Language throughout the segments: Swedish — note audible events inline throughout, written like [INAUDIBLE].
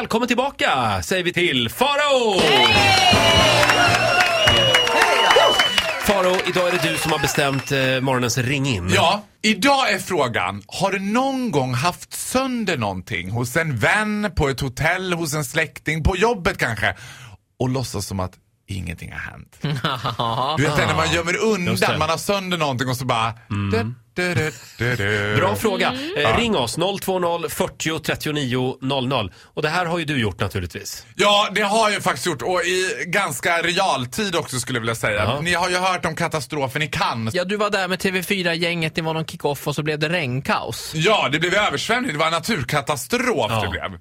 Välkommen tillbaka säger vi till Farao! Farao, idag är det du som har bestämt eh, morgonens ring in. Ja, idag är frågan, har du någon gång haft sönder någonting hos en vän, på ett hotell, hos en släkting, på jobbet kanske och låtsas som att ingenting har hänt? [LAUGHS] Du vet när man gömmer Just det. undan, man har sönder någonting och så bara... Du, du. Bra fråga. Eh, ring oss, 020 40 39 00. Och det här har ju du gjort naturligtvis. Ja, det har jag faktiskt gjort och i ganska realtid också skulle jag vilja säga. Ja. Ni har ju hört om katastrofen i Cannes. Ja, du var där med TV4-gänget, det var någon kick-off och så blev det regnkaos. Ja, det blev översvämning. Det var en naturkatastrof Ja. det blev.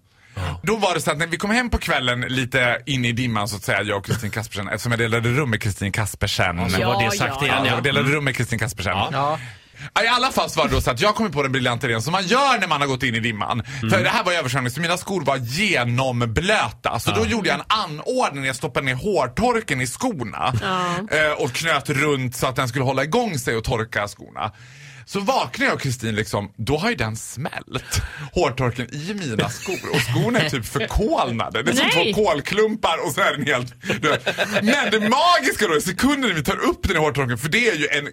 Då var det så att när vi kom hem på kvällen lite in i dimman så att säga, jag och Kristin Kaspersen, eftersom jag delade rum med Kristin Kaspersen. Så var det sagt ja, igen. Ja, Ja. jag delade rum med Kristin Kaspersen. Ja. Ja, I alla fall så var det då så att jag kom på den briljanta idén som man gör när man har gått in i dimman. För det här var översvämning så mina skor var genomblöta. Så då gjorde jag en anordning, jag stoppade ner hårtorken i skorna. Eh, och knöt runt så att den skulle hålla igång sig och torka skorna. Så vaknar jag och Kristin liksom, då har ju den smält. Hårtorken i mina skor och skorna är typ förkolnade. Det är som Nej. två kolklumpar och så är den helt... vet. Men det magiska då är sekunden vi tar upp den i hårtorken, för det är ju en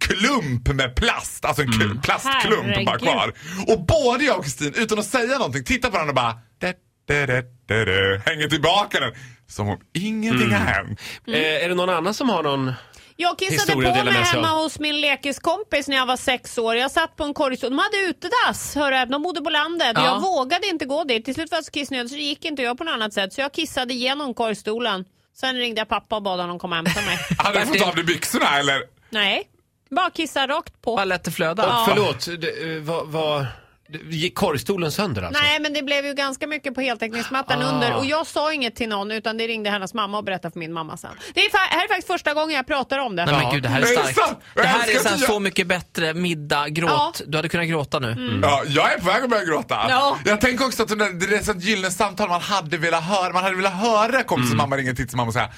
klump med plast. Alltså en k- plastklump bara Herregud. kvar. Och både jag och Kristin, utan att säga någonting, tittar på varandra och bara... "Da, da, da, da, da", hänger tillbaka den. Som om ingenting har hänt. Eh, är det någon annan som har någon... Jag kissade på mig hemma hos min lekiskompis när jag var sex år. Jag satt på en korgstol. De hade utedass, hörru. de bodde på landet. Ja. Jag vågade inte gå dit. Till slut var jag så kissnödig så det gick inte göra på något annat sätt. Så jag kissade igenom korgstolen. Sen ringde jag pappa och bad honom komma och hämta mig. [LAUGHS] Hade du fått av dig byxorna eller? Nej, bara kissa rakt på. Bara lät det flöda. Ja. Förlåt, det, eh, vad... vad gick korgstolen sönder alltså? Nej men det blev ju ganska mycket på heltäckningsmattan Ah. under och jag sa inget till någon utan det ringde hennes mamma och berättade för min mamma sen. Det är, fa- här är faktiskt första gången jag pratar om det. Nej men Ja. gud, det här är starkt. Det här är jag- så mycket bättre middag, gråt. Du hade kunnat gråta nu. Ja, jag är på väg att börja gråta. Ja. Jag tänker också att det är ett gyllene samtal man hade velat höra. Man hade velat höra kompisens mamma ringa till sin mamma och säga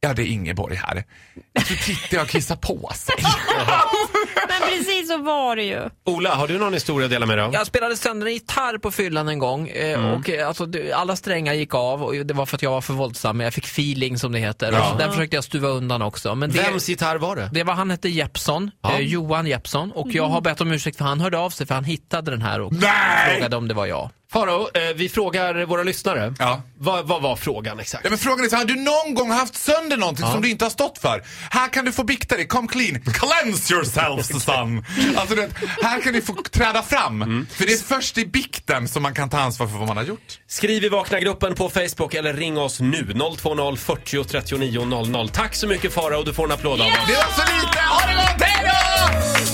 Ja, det är Ingeborg här. Jag tror Titti har kissat på sig. [LAUGHS] Men precis så var det ju. Ola, har du någon historia att dela med dig av? Jag spelade sönder en gitarr på fyllan en gång eh, och eh, alltså, det- alla strängar gick av och det var för att jag var för våldsam. men Jag fick feeling som det heter. Ja. Och så den försökte jag stuva undan också. Men det, Vems gitarr var det? det var, han hette Jeppsson, Ja. eh, Johan Jeppsson och jag har bett om ursäkt för han hörde av sig för han hittade den här och Nej! frågade om det var jag. Farao, eh, vi frågar våra lyssnare. Ja. Vad, vad var frågan exakt? Ja, men frågan är så, har du någon gång haft sönder någonting som du inte har stått för? Här kan du få bikta dig, come clean, cleanse yourself [LAUGHS] son. Alltså, vet, här kan du få träda fram. För det är först i bikten som man kan ta ansvar för vad man har gjort. Skriv i Vakna-gruppen på Facebook eller ring oss nu. 020 40 39 00. Tack så mycket Farao, du får en applåd av oss. Det var så lite, ha det gott, hej då!